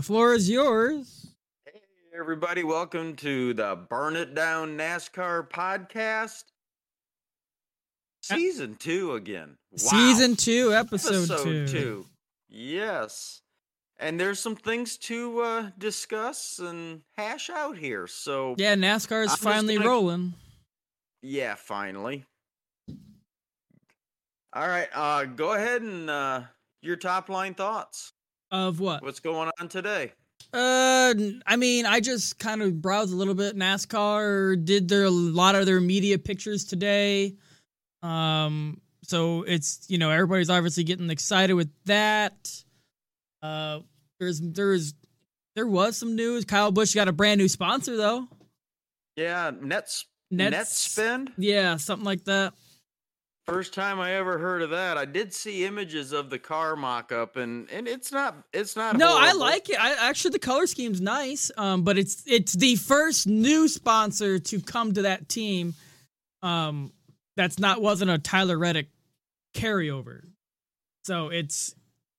The floor is yours. Hey, everybody, welcome to the Burn It Down NASCAR podcast. Season two again. Wow. Season two, episode, two. two. Yes. And there's some things to uh, discuss and hash out here. So, Yeah, NASCAR is finally gonna- rolling. yeah, finally. All right, uh, go ahead and uh, your top line thoughts. Of what? What's going on today? Uh, I mean, I just kind of browsed a little bit. NASCAR did their a lot of their media pictures today. Um, so it's you know everybody's obviously getting excited with that. Uh, there's there's there was some news. Kyle Busch got a brand new sponsor though. Yeah, Nets, Nets- net spend. Yeah, something like that. First time I ever heard of that. I did see images of the car mock-up, and and it's not it's not. No, I like it. I actually the color scheme's nice. Um, but it's it's the first new sponsor to come to that team. Um, that's not wasn't a Tyler Reddick carryover. So it's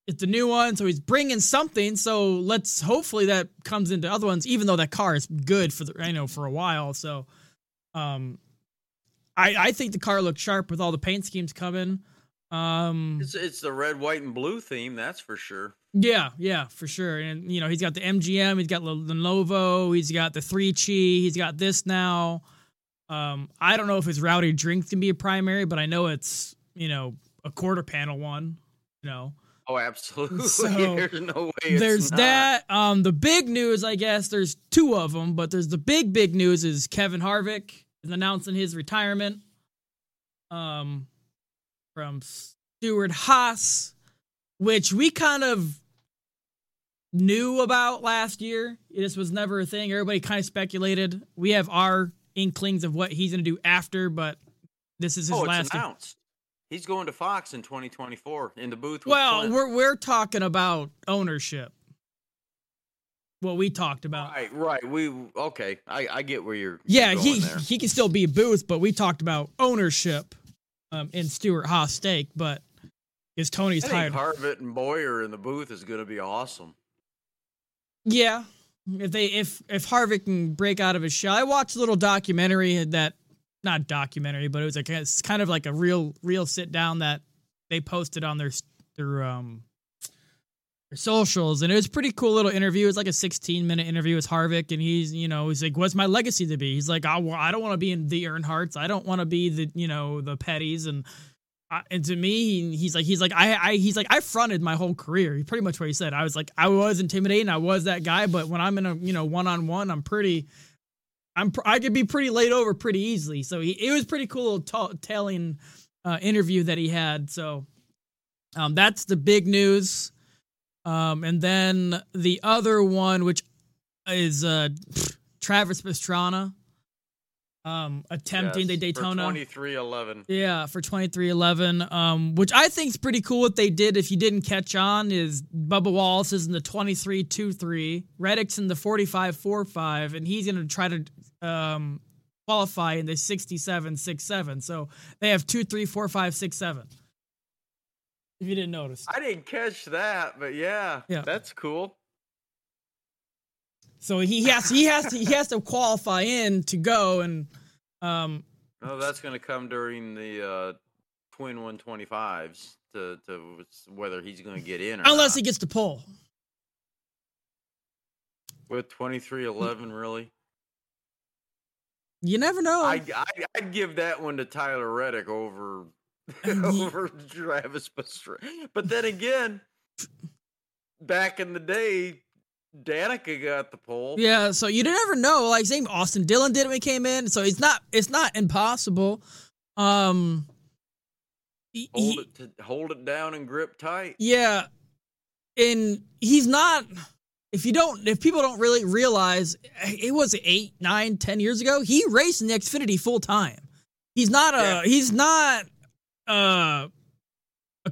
it's a new one. So he's bringing something. So let's hopefully that comes into other ones. Even though that car is good for the I know for a while. So, um, I I think the car looks sharp with all the paint schemes coming. Um, It's it's the red, white, and blue theme. That's for sure. yeah, yeah, for sure. And you know, he's got the MGM, he's got the Lenovo, he's got the 3CHI, he's got this now. Um, I don't know if his rowdy drink can be a primary, but I know it's you know a quarter panel one. You know, Oh, absolutely. So, There's no way. It's there's that. Um, the big news, I guess, there's two of them, but there's the big big news is Kevin Harvick is announcing his retirement. Um, from Stewart Haas, which we kind of knew about last year. This was never a thing. Everybody kind of speculated. We have our inklings of what he's going to do after, but this is his Oh, last. announced. He's going to Fox in 2024 in the booth. With Well, Clint. we're we're talking about ownership. What we talked about. right, right. We okay. I I get where you're. Yeah, he there. he can still be a booth, but we talked about ownership um, in Stewart Haas stake, but is Tony's I tired? think Harvick and Bowyer in the booth is going to be awesome. Yeah, if they if if Harvick can break out of his shell, I watched a little documentary that not documentary, but it was like it's kind of like a real real sit down that they posted on their their um socials, and it was pretty cool little interview. It was like a 16 minute interview with Harvick, and he's you know he's like, "What's my legacy to be?" He's like, "I, I don't want to be in the Earnhardts. I don't want to be the you know the Pettys and." I, and to me, he's like, he's like, I, I, he's like, I fronted my whole career. He pretty much what he said. I was like, I was intimidating. I was that guy, but when I'm in a, you know, one on one, I'm pretty, I'm, I could be pretty laid over pretty easily. So he, it was pretty cool t- telling uh, interview that he had. So, um, that's the big news. Um, and then the other one, which is uh, Travis Pastrana, um, attempting the Daytona. 23XI. Yeah, for 23XI, um, which I think is pretty cool. What they did, if you didn't catch on, is Bubba Wallace is in the 2323, Reddick's in the 4545, and he's going to try to um, qualify in the 6767. So they have two, three, four, five, six, seven. If you didn't notice. I didn't catch that, but yeah, Yeah. that's cool. So he has he has to he has to qualify in to go and um No, that's going to come during the uh, twin 125s to to whether he's going to get in or unless he gets to pull. with 23XI really. You never know. I, I I'd give that one to Tyler Reddick over over Travis Pastrana. But then again, back in the day, Danica got the pole. Yeah, so you never know. Like same Austin Dillon did when he came in, so it's not it's not impossible. Um, Hold he- it to, hold it down and grip tight. yeah, and he's not. If you don't, if people don't really realize, it was eight, nine, ten years ago. He raced in the Xfinity full time. He's not a. Yeah. He's not uh,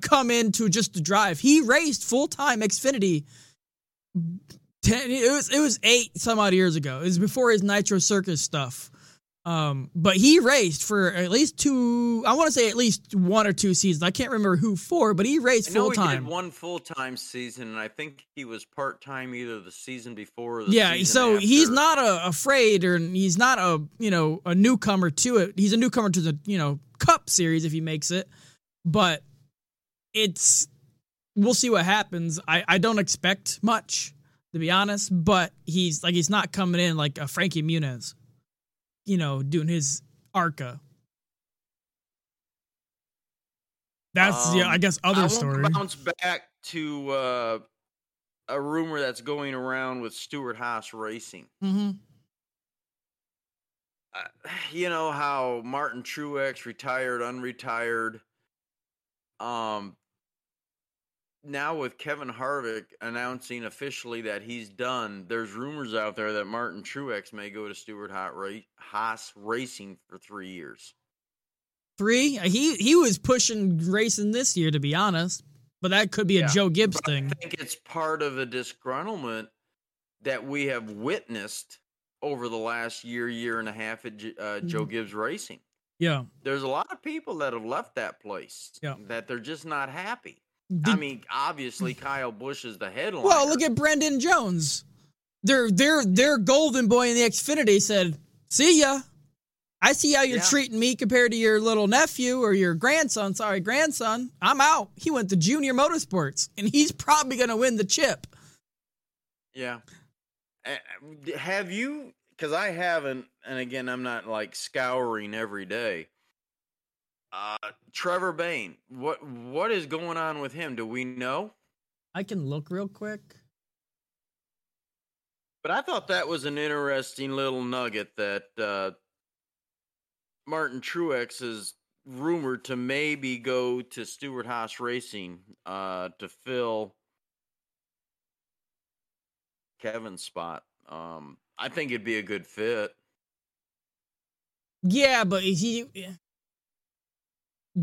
come into just to drive. He raced full time Xfinity. Ten, it was it was eight some odd years ago. It was before his Nitro Circus stuff. Um, but he raced for at least two. I want to say at least one or two seasons. I can't remember who for, but he raced full he time. did one full time season, and I think he was part time either the season before or the Yeah, so he's not a, afraid, or he's not a you know a newcomer to it. He's a newcomer to the you know Cup Series if he makes it, but it's we'll see what happens. I I don't expect much to be honest, but he's like he's not coming in like a Frankie Muniz, you know, doing his Arca. That's yeah, Um, I guess I other want story. to bounce back to uh, a rumor that's going around with Stewart Haas Racing. Mm-hmm. Uh, you know how Martin Truex retired, unretired. Um, now with Kevin Harvick announcing officially that he's done, there's rumors out there that Martin Truex may go to Stewart Hot Ra- Haas Racing for three years. Three. He he was pushing racing this year, to be honest. But that could be a Yeah, Joe Gibbs But I thing. think it's part of the disgruntlement that we have witnessed over the last year, year and a half at uh, Joe Mm-hmm. Gibbs Racing. Yeah. There's a lot of people that have left that place Yeah. that they're just not happy. I mean, obviously Kyle Busch is the headline. well, look at Brandon Jones. Their their their golden boy in the Xfinity said, "See ya. I see how you're Yeah. treating me compared to your little nephew or your grandson. Sorry, grandson. I'm out. He went to Junior Motorsports, and he's probably gonna win the chip. Yeah. Uh, Have you? Because I haven't, and again, I'm not like scouring every day. Uh, Trevor Bayne, what what is going on with him? Do we know? I can look real quick. But I thought that was an interesting little nugget that uh, Martin Truex is rumored to maybe go to Stewart Haas Racing uh, to fill Kevin's spot. Um, I think it'd be a good fit. Yeah, but he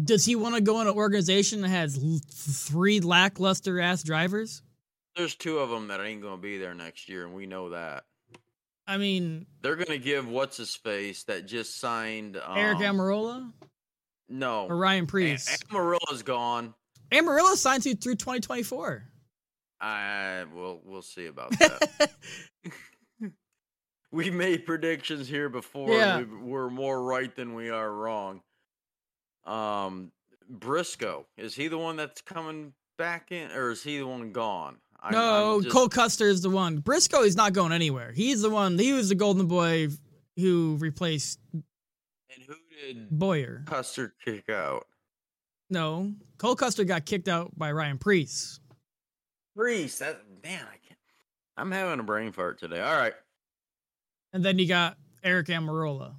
does he want to go in an organization that has l- three lackluster ass drivers? There's two of them that ain't going to be there next year, and we know that. I mean, They're going to give what's his face that just signed um, Aric Almirola No, or Ryan Preece. Almirola's gone. Almirola signed you through 2024. I will we'll see about that. we made predictions here before. Yeah. We, we're more right than we are wrong. Um, Briscoe is he the one that's coming back in, or is he the one gone? I'm- no, I'm just- Cole Custer is the one. Briscoe is not going anywhere. He's the one. He was the golden boy who replaced And who did Bowyer. Custer kick out? No, Cole Custer got kicked out by Ryan Preece. Preece, That man, I can't. I'm having a brain fart today. All right. And then you got Aric Almirola.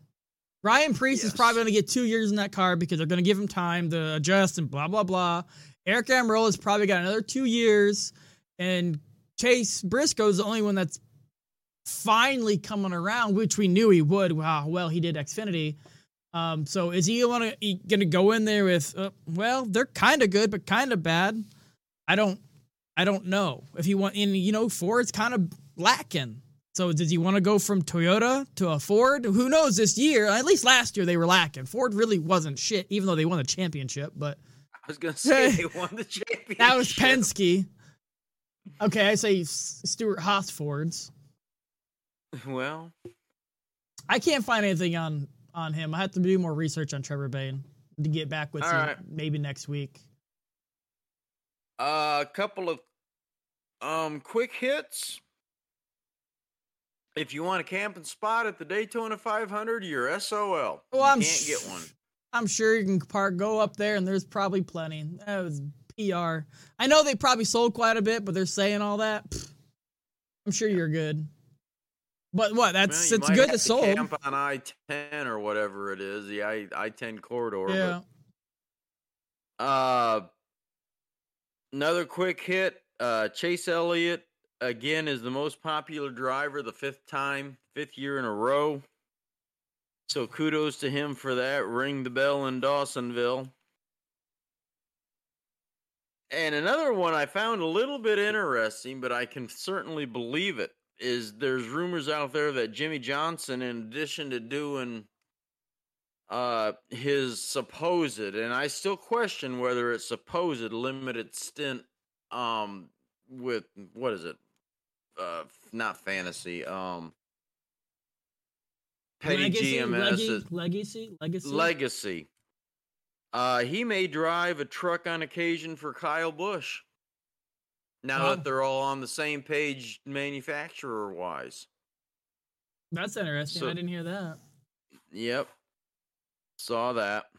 Ryan Preece is probably going to get two years in that car because they're going to give him time to adjust and blah, blah, blah. Aric Almirola's probably got another two years. And Chase Briscoe's the only one that's finally coming around, which we knew he would. Wow, well, he did Xfinity. Um, so is he going to going to go in there with? Uh, well, they're kind of good, but kind of bad. I don't, I don't know if he want. And you know, Ford's kind of lacking. So does he want to go from Toyota to a Ford? Who knows this year? At least last year they were lacking. Ford really wasn't shit, even though they won the championship. But I was gonna say they won the championship. that was Penske. Okay, I say Stewart Haas Fords. Well, I can't find anything on on him. I have to do more research on Trevor Bayne to get back with you right. maybe next week. a couple of um quick hits. If you want a camping spot at the Daytona 500, you're SOL. Well, you I'm can't sh- get one. I'm sure you can park go up there and there's probably plenty. That was PR. I know they probably sold quite a bit, but they're saying all that. Pfft, I'm sure you're good. But what? That's you it's good that to sold. Camp on I-10 or whatever it is, the I I-10 corridor. but Yeah. Uh, another quick hit. Uh, Chase Elliott again is the most popular driver, the fifth time, fifth year in a row. So kudos to him for that. Ring the bell in Dawsonville. And another one I found a little bit interesting, but I can certainly believe it. Is there's rumors out there that Jimmie Johnson, in addition to doing uh, his supposed, and I still question whether it's supposed limited stint um, with what is it? Uh, not fantasy. Um, Petty legacy, GMS legacy, is- legacy, legacy. legacy. Uh, he may drive a truck on occasion for Kyle Busch. Now Wow. that they're all on the same page, manufacturer wise. That's interesting. So- I didn't hear that. Yep. Saw that.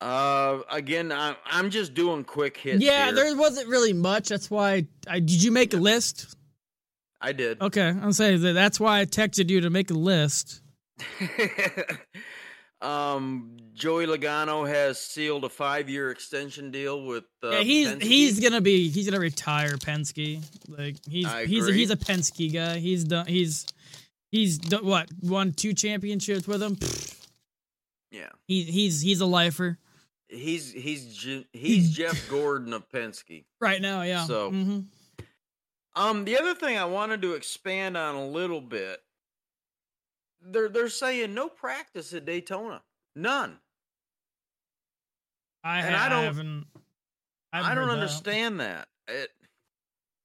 Uh, again, I, I'm just doing quick hits. yeah, here. there wasn't really much. That's why. I did you make a list? I did. Okay, I'm saying that. That's why I texted you to make a list. um, Joey Logano has sealed a five-year extension deal with. Uh, yeah, he's Penske. he's gonna be he's gonna retire Penske. Like he's he's a, he's a Penske guy. He's done. He's he's done, what won two championships with him. Pfft, yeah. He he's he's a lifer He's he's he's Jeff Gordon of Penske. right now. Yeah. So- Mhm. Um, the other thing I wanted to expand on a little bit, they're they're saying no practice at Daytona, none. I, and I don't- haven't. I, I haven't don't heard that. understand that. It,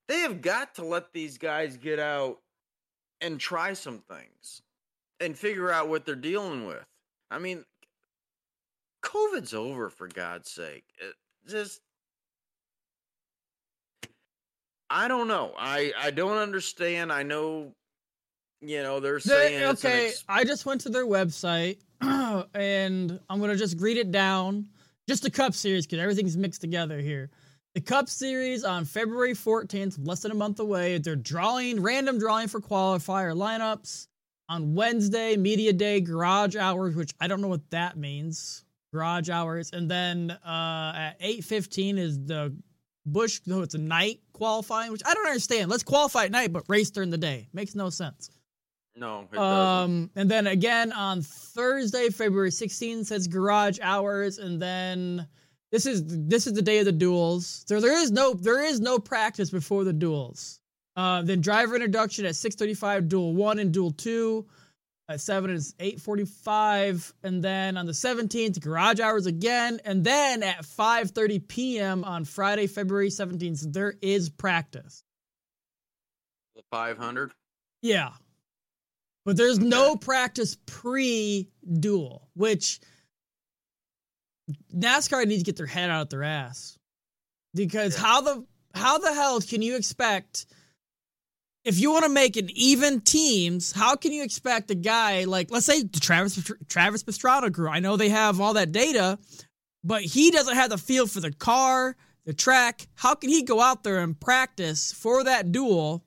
they have got to let these guys get out and try some things and figure out what they're dealing with. I mean, COVID's over for God's sake. It just I don't know. I I don't understand. I know you know they're They- saying it's an okay, ex- I just went to their website and I'm gonna just read it down. Just the Cup Series because everything's mixed together here. The Cup Series on February 14th, less than a month away. They're drawing random drawing for qualifier lineups on Wednesday, media day, garage hours, which I don't know what that means. Garage hours, and then uh, at 8:15 is the Bush. No, it's a night qualifying, which I don't understand. Let's qualify at night, but race during the day makes no sense. no. It doesn't. Um, and then again on Thursday, February 16th says garage hours, and then this is this is the day of the duels. So there is no there is no practice before the duels. Uh, then driver introduction at 6:35, duel one and duel two. At seven is 8:45, and then on the 17th, garage hours again, and then at 5:30 p.m. on Friday, February 17th, there is practice. The 500. Yeah. But there's no practice pre duel, which NASCAR needs to get their head out of their ass. Because Yeah. how the how the hell can you expect if you want to make an even teams, how can you expect a guy like let's say Travis Travis Pastrana crew? I know they have all that data, but he doesn't have the feel for the car, the track. How can he go out there and practice for that duel?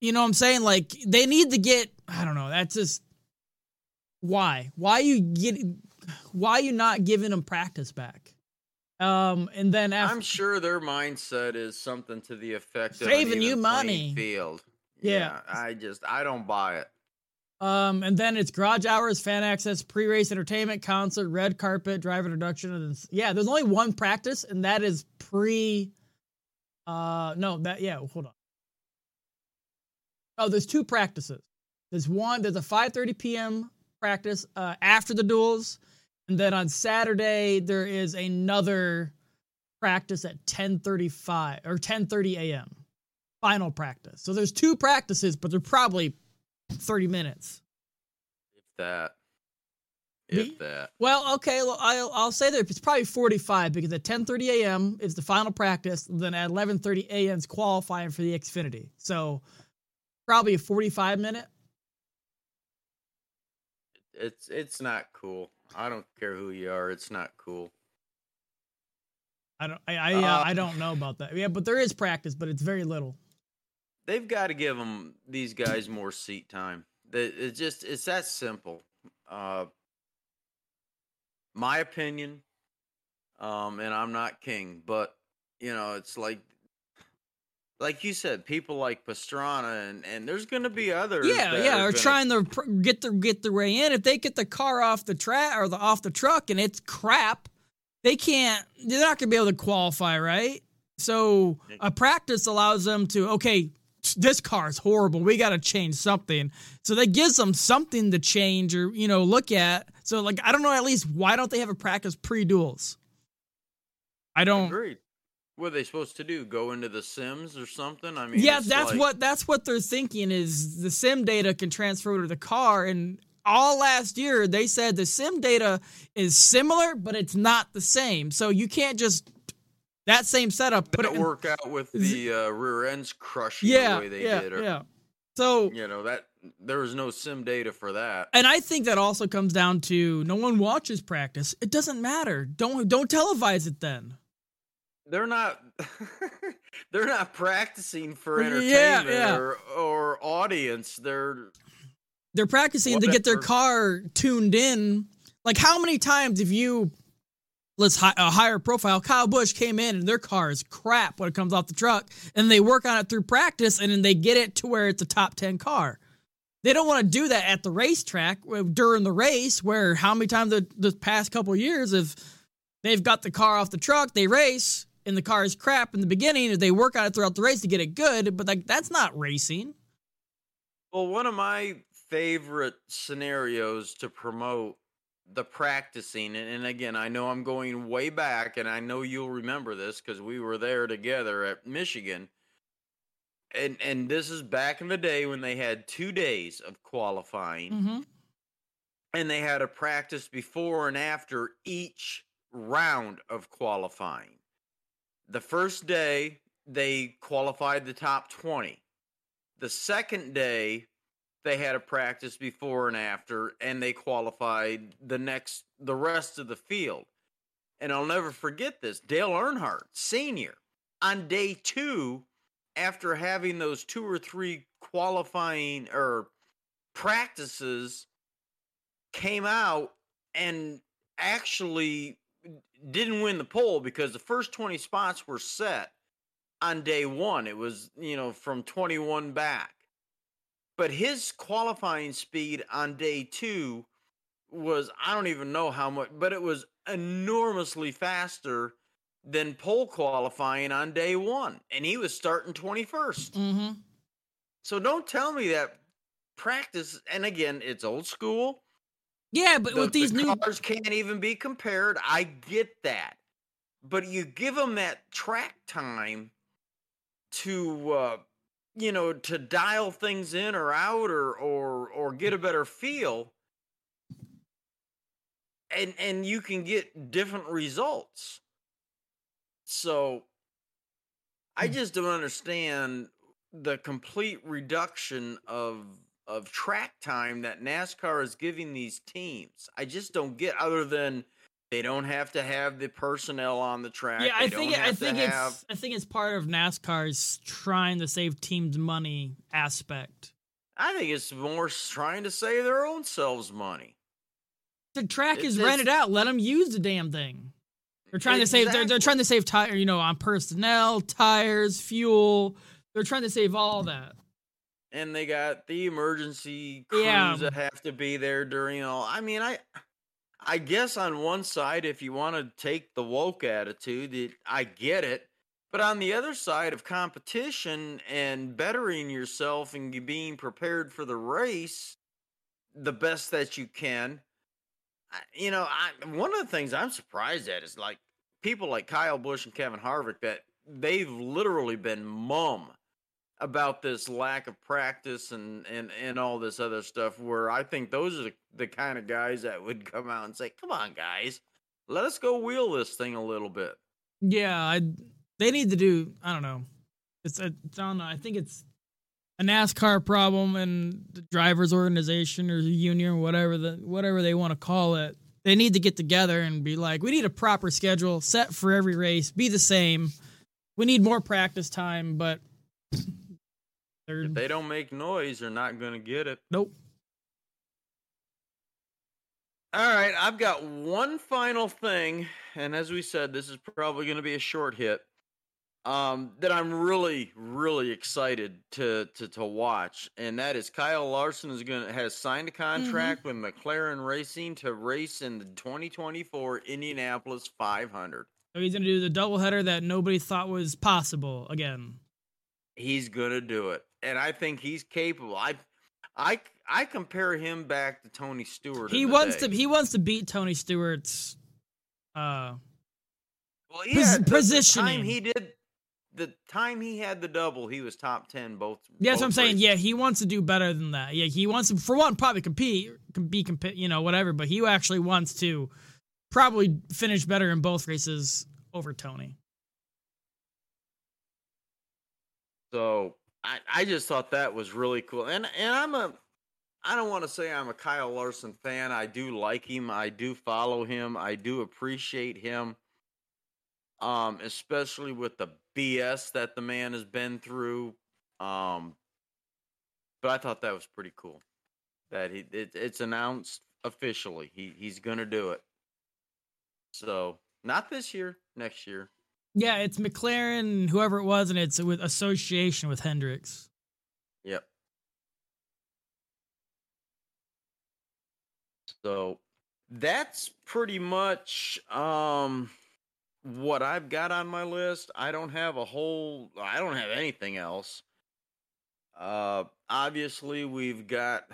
You know what I'm saying? Like they need to get I don't know, that's just why? Why you get why you not giving them practice back? Um and then after I'm sure their mindset is something to the effect of Saving you money. Field. Yeah. I just I don't buy it. Um, and then it's garage hours, fan access, pre-race entertainment, concert, red carpet, drive introduction, and then, yeah, there's only one practice, and that is pre. Uh, no, that yeah, hold on. Oh, there's two practices. There's one. There's a 5:30 p.m. practice uh, after the duels, and then on Saturday there is another practice at 10:35 or 10:30 a.m. Final practice. So there's two practices, but they're probably 30 minutes. If that. If that. Well, okay, well, I'll, I'll say that it's probably 45 because at 10:30 a.m. is the final practice, then at 11:30 a.m. is qualifying for the Xfinity. So probably a 45 minute. It's it's not cool. I don't care who you are. It's not cool. I don't I I, uh, I don't know about that. Yeah, but there is practice, but it's very little. They've got to give them these guys more seat time. It's just it's that simple. Uh, my opinion, um, and I'm not king, but you know it's like, like you said, people like Pastrana, and and there's going to be others. Yeah, yeah, are trying to pr- get the get the way in. If they get the car off the track or the off the truck and it's crap, they can't. They're not going to be able to qualify, right? So a practice allows them to okay, this car is horrible. We got to change something. So that gives them something to change or you know look at. So like I don't know. At least why don't they have a practice pre duels? I don't. Agreed. What are they supposed to do? Go into the Sims or something? I mean, Yeah, that's like- what that's what they're thinking is the sim data can transfer to the car and all last year they said the sim data is similar but it's not the same. So you can't just that same setup put it it in- work out with the uh, rear ends crushing yeah, the way they yeah, did? Or, yeah. So You know that there was no sim data for that. and I think that also comes down to no one watches practice. It doesn't matter. Don't don't televise it then. They're not. they're not practicing for entertainment yeah. Or, or audience. They're They're practicing to get their car tuned in. Like how many times have you let's hi- a higher profile Kyle Busch came in and their car is crap when it comes off the truck and they work on it through practice and then they get it to where it's a top 10 car. They don't want to do that at the racetrack uh, during the race where how many times the, the past couple years if they've got the car off the truck, they race and the car is crap in the beginning they work on it throughout the race to get it good, but like that's not racing. well. One of my favorite scenarios to promote the practicing, and, and again, I know I'm going way back, and I know you'll remember this because we were there together at Michigan. And and this is back in the day when they had two days of qualifying. Mhm. and they had a practice before and after each round of qualifying. The first day, they qualified the top 20. The second day, they had a practice before and after, and they qualified the next, the rest of the field. And I'll never forget this Dale Earnhardt, senior, on day two, after having those two or three qualifying or practices came out and actually didn't win the pole because the first 20 spots were set on day one. It was, you know, from 21 back. But his qualifying speed on day two was, I don't even know how much, but it was enormously faster than pole qualifying on day one. And he was starting 21st. Mhm. So don't tell me that practice, and again, it's old school. Yeah, but The, with these the new cars can't even be compared. I get that, but you give them that track time to, uh, you know, to dial things in or out, or or or get a better feel, and and you can get different results. So, I Hmm. just don't understand the complete reduction of of track time that NASCAR is giving these teams. I just don't get other than they don't have to have the personnel on the track. Yeah, I think I have think have- it's I think it's part of NASCAR's trying to save teams money aspect. I think it's more trying to save their own selves money. The track It- is rented out. Let them use the damn thing. They're trying to save. They're, they're trying to save tire. You know, on personnel, tires, fuel. They're trying to save all that. And they got the emergency crews Yeah. that have to be there during all. I mean, I, I guess on one side, if you want to take the woke attitude, it, I get it. But on the other side of competition and bettering yourself and being prepared for the race the best that you can, you know, I, one of the things I'm surprised at is like people like Kyle Busch and Kevin Harvick that they've literally been mum about this lack of practice and and and all this other stuff where I think those are the, kind of guys that would come out and say, "Come on, guys, let us go wheel this thing a little bit." Yeah, I, they need to do. I don't know. It's I don't know. I think it's a NASCAR problem and the drivers' organization or the union or whatever the whatever they want to call it. They need to get together and be like, we need a proper schedule set for every race, be the same. We need more practice time, but they're If they don't make noise, they're not going to get it. nope. All right, I've got one final thing, and as we said, this is probably going to be a short hit. Um, that I'm really, really excited to, to to watch, and that is Kyle Larson is going to has signed a contract with McLaren Racing to race in the 2024 Indianapolis 500. So he's gonna do the doubleheader that nobody thought was possible again. He's going to do it. And I think he's capable. I, I, I compare him back to Tony Stewart. He wants day. to he wants to beat Tony Stewart's uh well, pos- yeah, the- the positioning. time he did, the time he had the double, he was top ten both. Yeah, that's what I'm saying. races. Yeah, he wants to do better than that. Yeah, he wants to, for one, probably compete, be compete, you know, whatever. But he actually wants to probably finish better in both races over Tony. So I, I just thought that was really cool. And and I'm a I don't want to say I'm a Kyle Larson fan. I do like him. I do follow him. I do appreciate him. Um, especially with the BS that the man has been through. Um, but I thought that was pretty cool. That he it, it's announced officially. He he's gonna do it. So not this year, next year. Yeah, it's McLaren, whoever it was, and it's with association with Hendricks. Yep. So that's pretty much um what I've got on my list. I don't have a whole I don't have anything else. Uh obviously we've got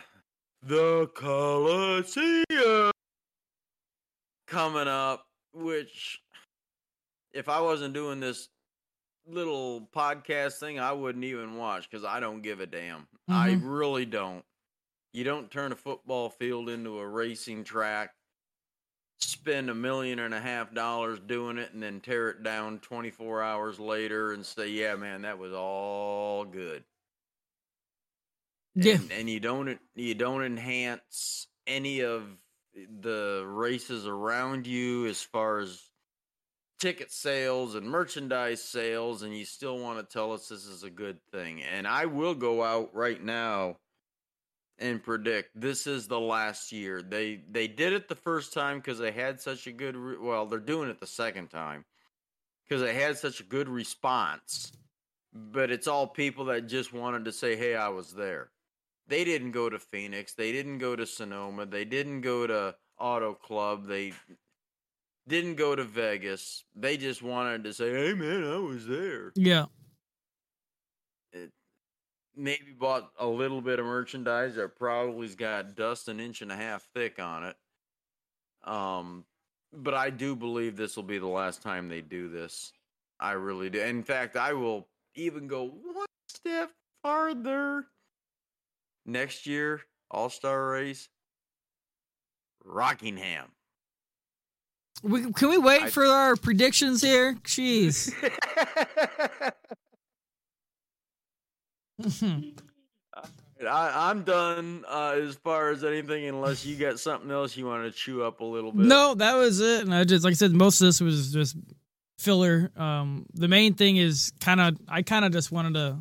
the Coliseum coming up, which if I wasn't doing this little podcast thing, I wouldn't even watch because I don't give a damn. I Mhm. really don't. You don't turn a football field into a racing track, spend a million and a half dollars doing it, and then tear it down 24 hours later and say, "Yeah, man, that was all good." Yeah. and, and you don't you don't enhance any of the races around you as far as ticket sales and merchandise sales and you still want to tell us this is a good thing and i will go out right now and predict this is the last year they they did it the first time because they had such a good re- well they're doing it the second time because they had such a good response but it's all people that just wanted to say hey i was there they didn't go to Phoenix. They didn't go to Sonoma. They didn't go to Auto Club. They didn't go to Vegas. They just wanted to say, "Hey, man, I was there." Yeah. It, maybe bought a little bit of merchandise that probably's got dust an inch and a half thick on it. Um, but I do believe this will be the last time they do this. I really do. In fact, I will even go one step farther. Next year, All Star race, Rockingham. We, can we wait I- for our predictions here? Jeez. I, I'm done uh, as far as anything, unless you got something else you want to chew up a little bit. no, that was it. And I just, like I said, most of this was just filler. Um, the main thing is kind of, I kind of just wanted to,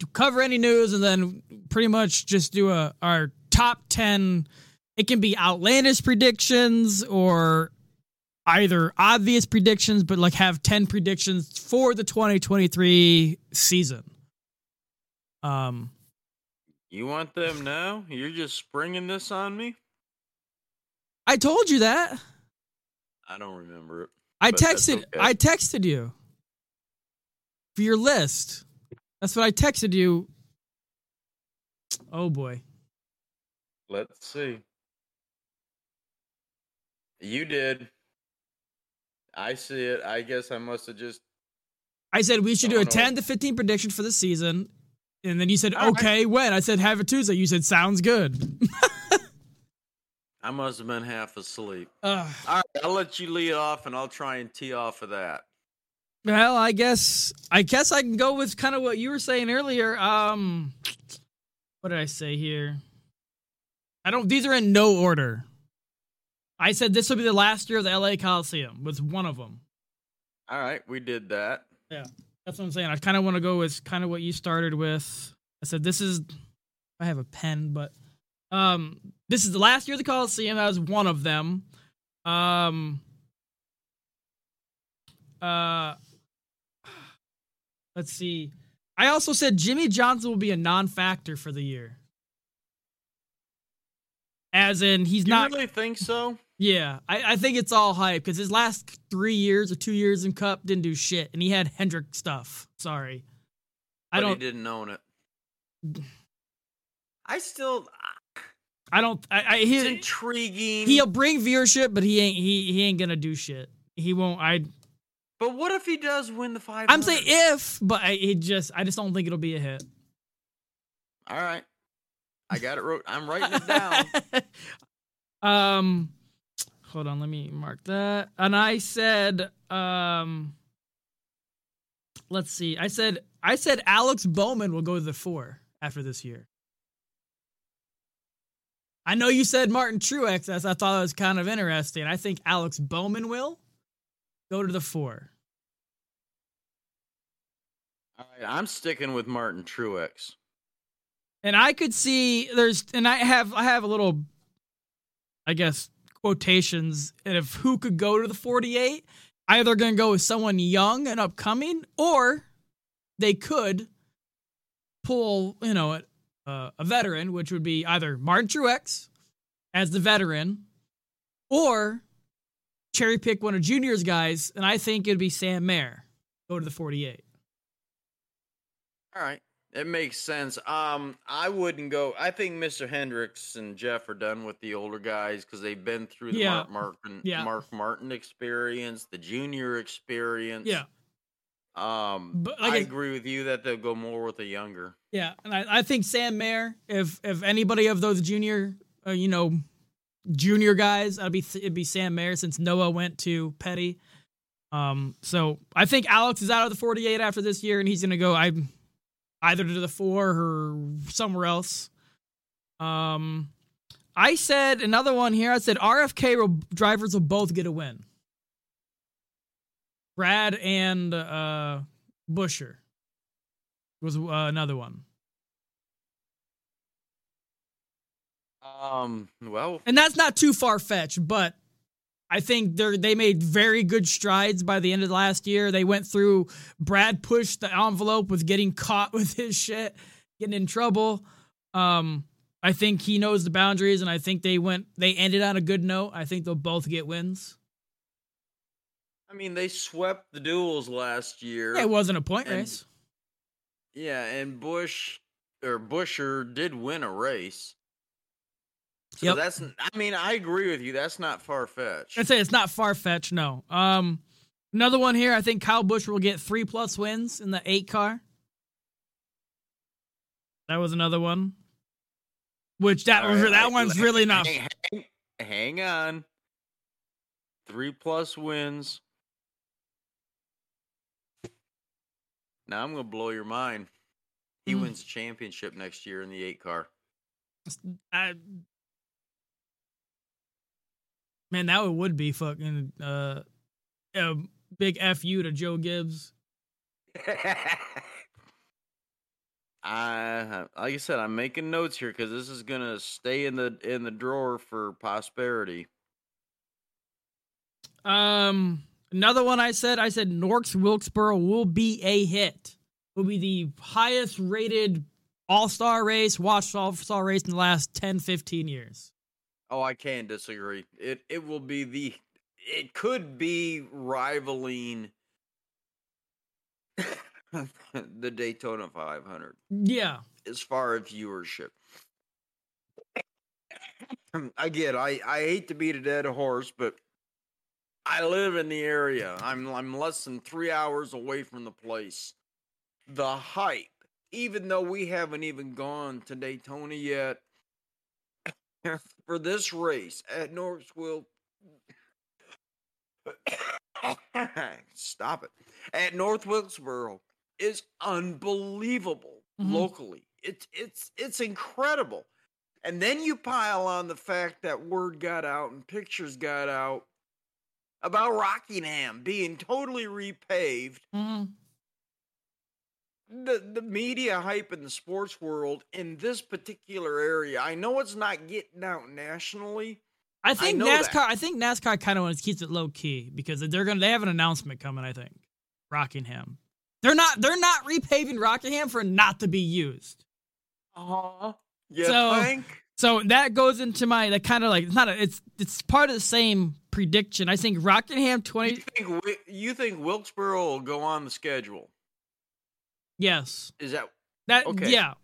to cover any news and then pretty much just do a our top 10 it can be outlandish predictions or either obvious predictions but like have 10 predictions for the 2023 season um You want them now? You're just springing this on me? i told you that I don't remember it. i texted okay. i texted you for your list that's what i texted you oh boy Let's see. You did. I see it. I guess I must have just. I said we should do Oh, a no. 10 to 15 prediction for the season. And then you said, All right. okay, when? I said, have it Tuesday. You said, sounds good. I must have been half asleep. Uh, All right, I'll let you lead off, and I'll try and tee off of that. well, I guess, I guess I can go with kind of what you were saying earlier. Um, what did I say here? I don't, these are in no order. I said this will be the last year of the LA Coliseum was one of them. All right, we did that. Yeah, that's what I'm saying. I kind of want to go with kind of what you started with. I said this is I have a pen, but um this is the last year of the Coliseum. That was one of them. Um uh let's see. I also said Jimmie Johnson will be a non-factor for the year. As in he's You not really think so? Yeah, I, I think it's all hype because his last three years or two years in Cup didn't do shit, and he had Hendrick stuff. Sorry, I But don't. He didn't own it. I still I don't. I, I it's intriguing. he'll bring viewership, but he ain't. He he ain't gonna do shit. He won't. I. but what if he does win the five? I'm saying if, but I it just. I just don't think it'll be a hit. All right, I got it. Wrote. I'm writing it down. um, hold on. Let me mark that. And I said, um, let's see. I said I said Alex Bowman will go to the four after this year. I know you said Martin Truex. As I thought that was kind of interesting. I think Alex Bowman will go to the four. All right, I'm sticking with Martin Truex. And I could see there's and I have I have a little I guess quotations and if who could go to the 48 either going to go with someone young and upcoming or they could pull, you know, uh, a veteran which would be either Martin Truex as the veteran or cherry pick one of juniors guys and I think it'd be Sam Mayer go to the 48. All right. It makes sense. Um, I wouldn't go. I think Mr. Hendricks and Jeff are done with the older guys because they've been through the Yeah. Mark Martin, Yeah. Mark Martin experience, the junior experience. Yeah. Um, But, like I agree with you that they'll go more with the younger. Yeah, and I, I think Sam Mayer, if if anybody of those junior, uh, you know, junior guys, I'd be it'd be Sam Mayer since Noah went to Petty. Um, so I think Alex is out of the 48 after this year, and he's gonna go. I either to the four or somewhere else. Um, I said another one here. I said RFK will, drivers will both get a win. Brad and uh, Buescher was uh, another one. Um, well, and that's not too far fetched, but I think they they made very good strides by the end of last year. They went through. Brad pushed the envelope with getting caught with his shit, getting in trouble. Um, I think he knows the boundaries, and I think they went. They ended on a good note. I think they'll both get wins. I mean, they swept the duels last year. Yeah, it wasn't a point And- race. Yeah, and Bush or Buescher did win a race. So Yep. that's. I mean, I agree with you. That's not far fetched. I'd say it's not far fetched. No. Um, another one here. I think Kyle Busch will get three plus wins in the eight car. That was another one. Which that was that one's really not. Hang, hang- hang on. Three plus wins. Now I'm gonna blow your mind. He Hmm. wins championship next year in the eight car. I, man, that would be fucking uh, a big fu to Joe Gibbs. I like I said, I'm making notes here because this is gonna stay in the in the drawer for prosperity. Um, another one I said, I said North Wilkesboro will be a hit. Will be the highest rated All Star race, watched All Star race in the last 10, 15 years. Oh, I can't disagree. It it will be the it could be rivaling the Daytona 500 Yeah, as far as viewership. Again, I I hate to beat a dead horse, but I live in the area. I'm I'm less than three hours away from the place. The hype, even though we haven't even gone to Daytona yet, for this race at Northwell. Stop it. At North Wilkesboro is unbelievable Mhm. locally. It's it's it's incredible. And then you pile on the fact that word got out and pictures got out about Rockingham being totally repaved. Mhm. The the media hype in the sports world in this particular area. I know it's not getting out nationally. I think know NASCAR. that. I think NASCAR kind of wants keeps it low key because they're gonna. They have an announcement coming. I think Rockingham. They're not. They're not repaving Rockingham for not to be used. Uh-huh. You So- think? So that goes into my that kind of like it's not. A, it's it's part of the same prediction. I think Rockingham You twenty. think you think Wilkesboro will go on the schedule? Yes. Is that That Okay. yeah.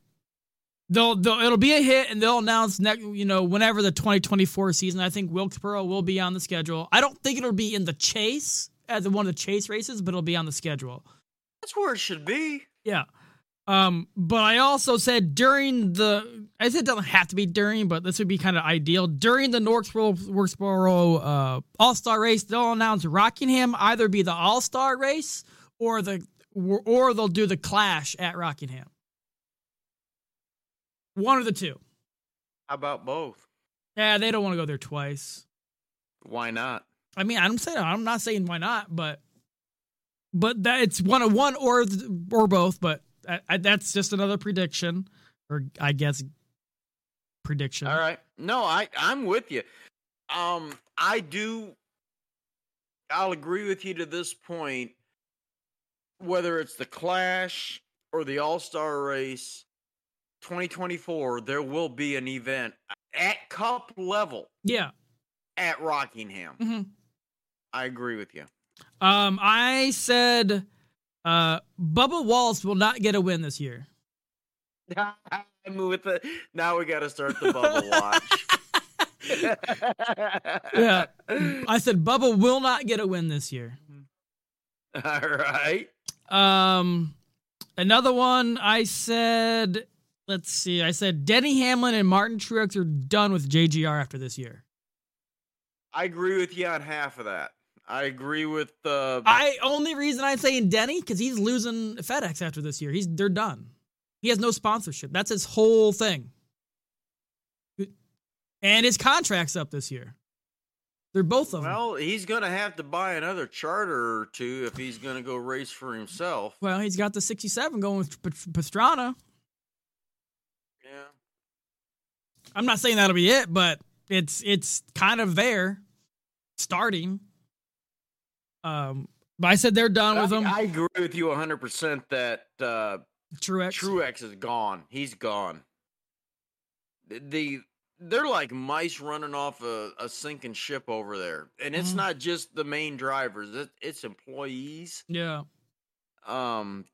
they'll, they'll it'll be a hit and they'll announce next you know whenever the 2024 season i think wilkesboro will be on the schedule i don't think it'll be in the chase as one of the chase races but it'll be on the schedule That's where it should be. yeah um but i also said during the i said it doesn't have to be during but this would be kind of ideal during the northborough wilkesboro uh all-star race they'll announce rockingham either be the all-star race or the or they'll do the clash at rockingham one of the two How about both? Yeah, they don't want to go there twice. Why not? I mean, I'm saying I'm not saying why not, but but that it's one of one or or both. But I, I, that's just another prediction, or I guess prediction. All right. No, I I'm with you. Um, I do. I'll agree with you to this point. Whether it's the Clash or the All Star Race, 2024, there will be an event at Cup level Yeah. at Rockingham. hmm I agree with you. Um, I said, uh, Bubba Wallace will not get a win this year. With the. Now we got to start the bubble watch. Yeah. I said Bubba will not get a win this year. All right. Um, another one I said, let's see, I said Denny Hamlin and Martin Truex are done with JGR after this year. I agree with you on half of that. I agree with uh, the. I only reason I'm saying Denny because he's losing FedEx after this year. He's they're done. He has no sponsorship. That's his whole thing. And his contract's up this year. They're both of them. well, he's going to have to buy another charter or two if he's going to go race for himself. Well, he's got the 67 going with Pastrana. Yeah. I'm not saying that'll be it, but it's it's kind of there, starting. Um, but I said they're done with I, him. I agree with you 100% that uh, Truex. Truex is gone. He's gone. The they're like mice running off a, a sinking ship over there, and it's Mhm. not just the main drivers; it, it's employees. Yeah. Um,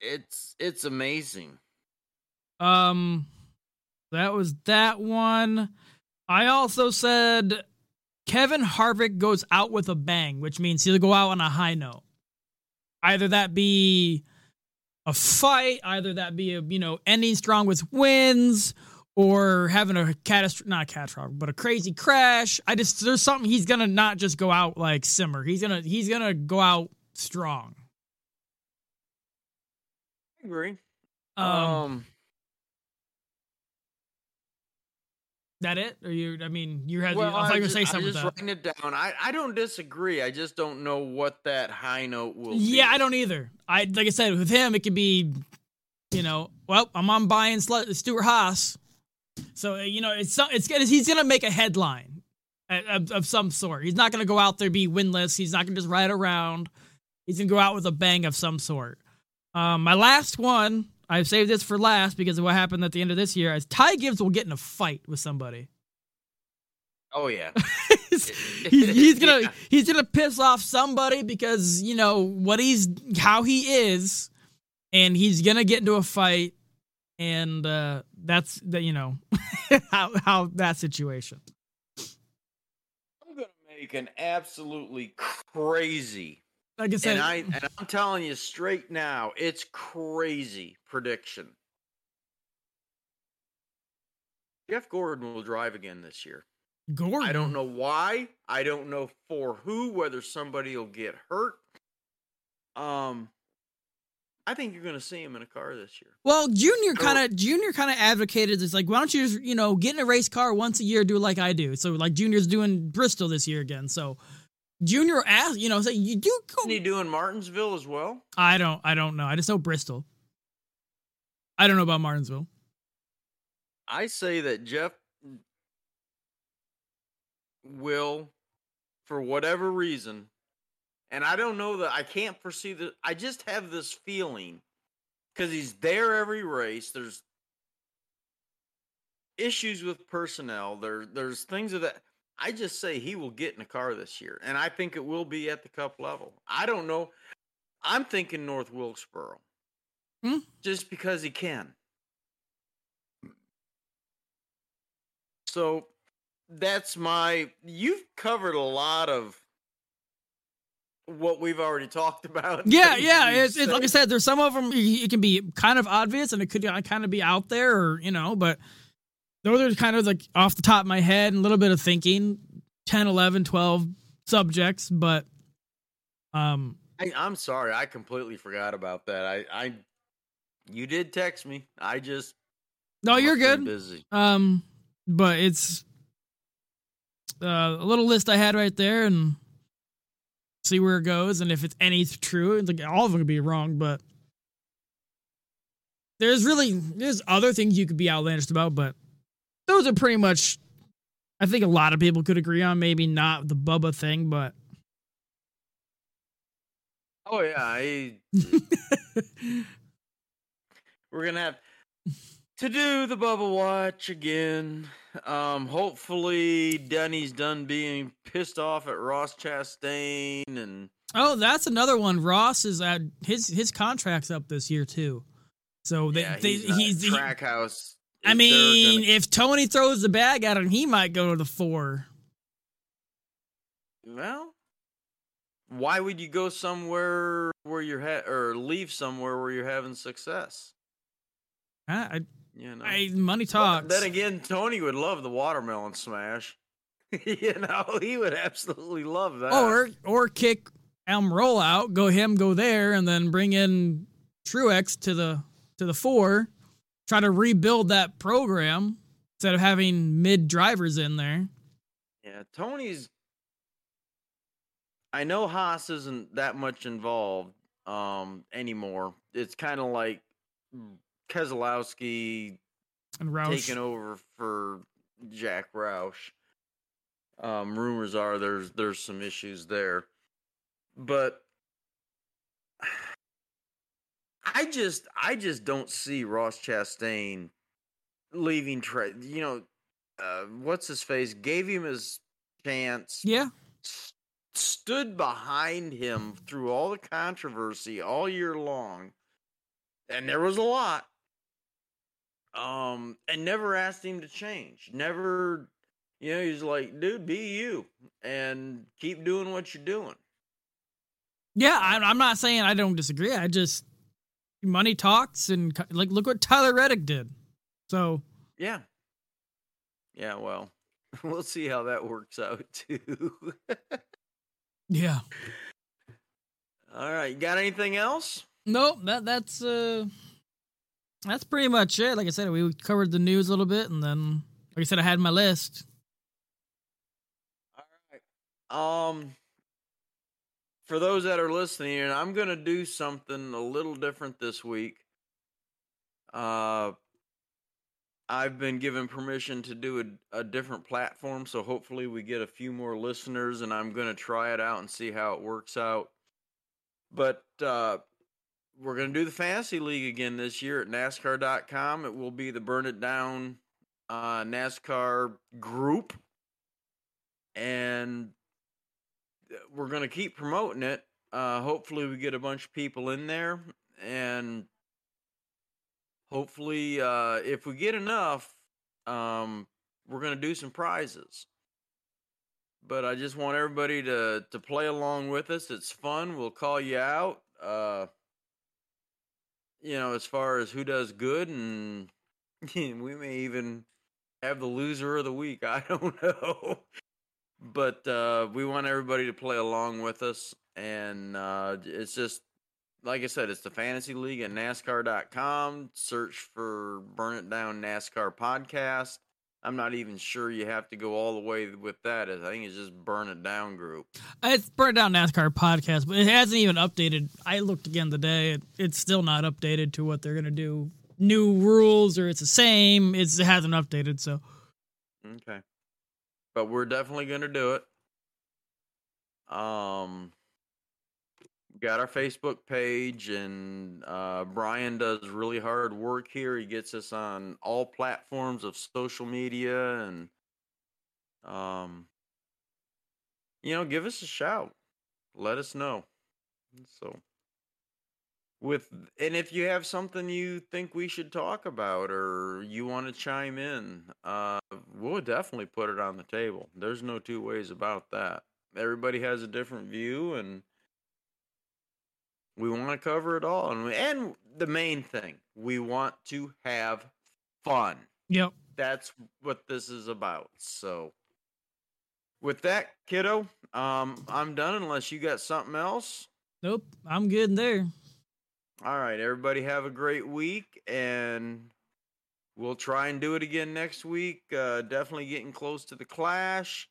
it's it's amazing. Um, that was that one. I also said Kevin Harvick goes out with a bang, which means he'll go out on a high note. Either that be a fight, either that be a you know ending strong with wins, or having a catastrophic, not a catastrophic, but a crazy crash. I just there's something he's gonna not just go out like simmer. He's gonna he's gonna go out strong. I agree. Um, um that it? Or you? I mean, you had. Well, I thought you were just, saying something. I'm just writing it down. I, I don't disagree. I just don't know what that high note will be. Yeah, I don't either. I like I said with him, it could be, you know, well, I'm on buying Stewart Haas, so uh, you know, it's it's he's gonna make a headline uh, of, of some sort. He's not gonna go out there be winless. He's not gonna just ride around. He's gonna go out with a bang of some sort. Um, my last one, I've saved this for last because of what happened at the end of this year. Is Ty Gibbs will get in a fight with somebody. Oh yeah. he's, he's, he's gonna Yeah. he's gonna piss off somebody because you know what he's how he is, and he's gonna get into a fight, and uh, that's the you know how how that situation. I'm gonna make an absolutely crazy, Like I said, and I and I'm telling you straight now, it's crazy prediction. Jeff Gordon will drive again this year. Gordon. I don't know why. I don't know for who. Whether somebody will get hurt. Um, I think you're going to see him in a car this year. Well, Junior kind of Junior kind of advocated this like, why don't you just you know get in a race car once a year, do like I do. So like Junior's doing Bristol this year again. So Junior asked, you know, say you do go. Isn't he doing Martinsville as well? I don't I don't know. I just know Bristol. I don't know about Martinsville. I say that Jeff will, for whatever reason, and I don't know that I can't foresee that. I just have this feeling because he's there every race. There's issues with personnel. There, there's things of that. I just say he will get in a car this year, and I think it will be at the cup level. I don't know. I'm thinking North Wilkesboro, hmm? just because he can. So that's my. You've covered a lot of what we've already talked about. Yeah, yeah. It's, it's like I said. There's some of them. It can be kind of obvious, and it could kind of be out there, or you know. But those are kind of like off the top of my head and a little bit of thinking. 10, 11, 12 subjects, but um, I, I'm sorry, I completely forgot about that. I, I, you did text me. I just no, you're good. Busy. Um, but it's uh, a little list I had right there, and see where it goes, and if it's any true. It's like all of them could be wrong, but there's really there's other things you could be outlandish about, but those are pretty much. I think a lot of people could agree on. Maybe not the Bubba thing, but Oh yeah, I, we're gonna have to do the bubble watch again. Um, hopefully Denny's done being pissed off at Ross Chastain and oh, that's another one. Ross is at his his contract's up this year too, so they, yeah, they, he's, not- he's he- Trackhouse. I mean, gonna- if Tony throws the bag at him, he might go to the four. well, why would you go somewhere where you're ha- or leave somewhere where you're having success? I, You know, I, I money But talks. Then again, Tony would love the watermelon smash. you know, he would absolutely love that. or or kick Almirola out, go him, go there, and then bring in Truex to the to the four. Try to rebuild that program instead of having mid drivers in there. yeah, Tony's. I know Haas isn't that much involved um anymore. It's kind of like Keselowski And Roush. taking over for Jack Roush. Um, rumors are there's there's some issues there, but I just I just don't see Ross Chastain leaving. Tra- you know, uh, what's his face gave him his chance. Yeah. s- stood behind him through all the controversy all year long, and there was a lot. Um, and never asked him to change. Never, you know, he's like, dude, be you and keep doing what you're doing. Yeah, I, I'm not saying I don't disagree. I just money talks, and like look what Tyler Reddick did. So Yeah. Yeah, well, we'll see how that works out too. yeah, all right, you got anything else? no, that that's uh that's pretty much it. Like I said, we covered the news a little bit, and then like I said, I had my list. All right. Um, for those that are listening, and I'm gonna do something a little different this week. Uh, I've been given permission to do a, a different platform, so hopefully we get a few more listeners, and I'm gonna try it out and see how it works out. But uh, we're gonna do the fantasy league again this year at NASCAR.com. It will be the Burn It Down uh, NASCAR group, and we're going to keep promoting it. Uh, hopefully, we get a bunch of people in there, and hopefully, uh, if we get enough, um, we're going to do some prizes. But I just want everybody to to play along with us. It's fun. We'll call you out. Uh, you know, as far as who does good, and we may even have the loser of the week. I don't know but uh, we want everybody to play along with us and uh, it's just like i said it's the fantasy league at nascar.com search for burn it down nascar podcast i'm not even sure you have to go all the way with that i think it's just burn it down group It's Burn Down NASCAR podcast, but it hasn't even updated. I looked again today; it, it's still not updated to what they're gonna do. New rules, or it's the same. It's, it hasn't updated, so okay but we're definitely going to do it um got our facebook page and uh brian does really hard work here. He gets us on all platforms of social media and um you know give us a shout. Let us know. So with and if you have something you think we should talk about or you want to chime in uh we'll definitely put it on the table. There's no two ways about that. Everybody has a different view and we want to cover it all and and the main thing we want to have fun Yep. that's what this is about so with that kiddo um i'm done unless you got something else Nope. I'm good there. All right, everybody have a great week and we'll try and do it again next week. Uh, definitely getting close to the clash.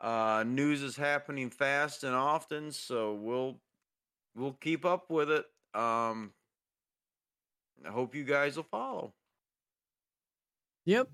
Uh, news is happening fast and often, so we'll we'll keep up with it. Um, I hope you guys will follow. Yep.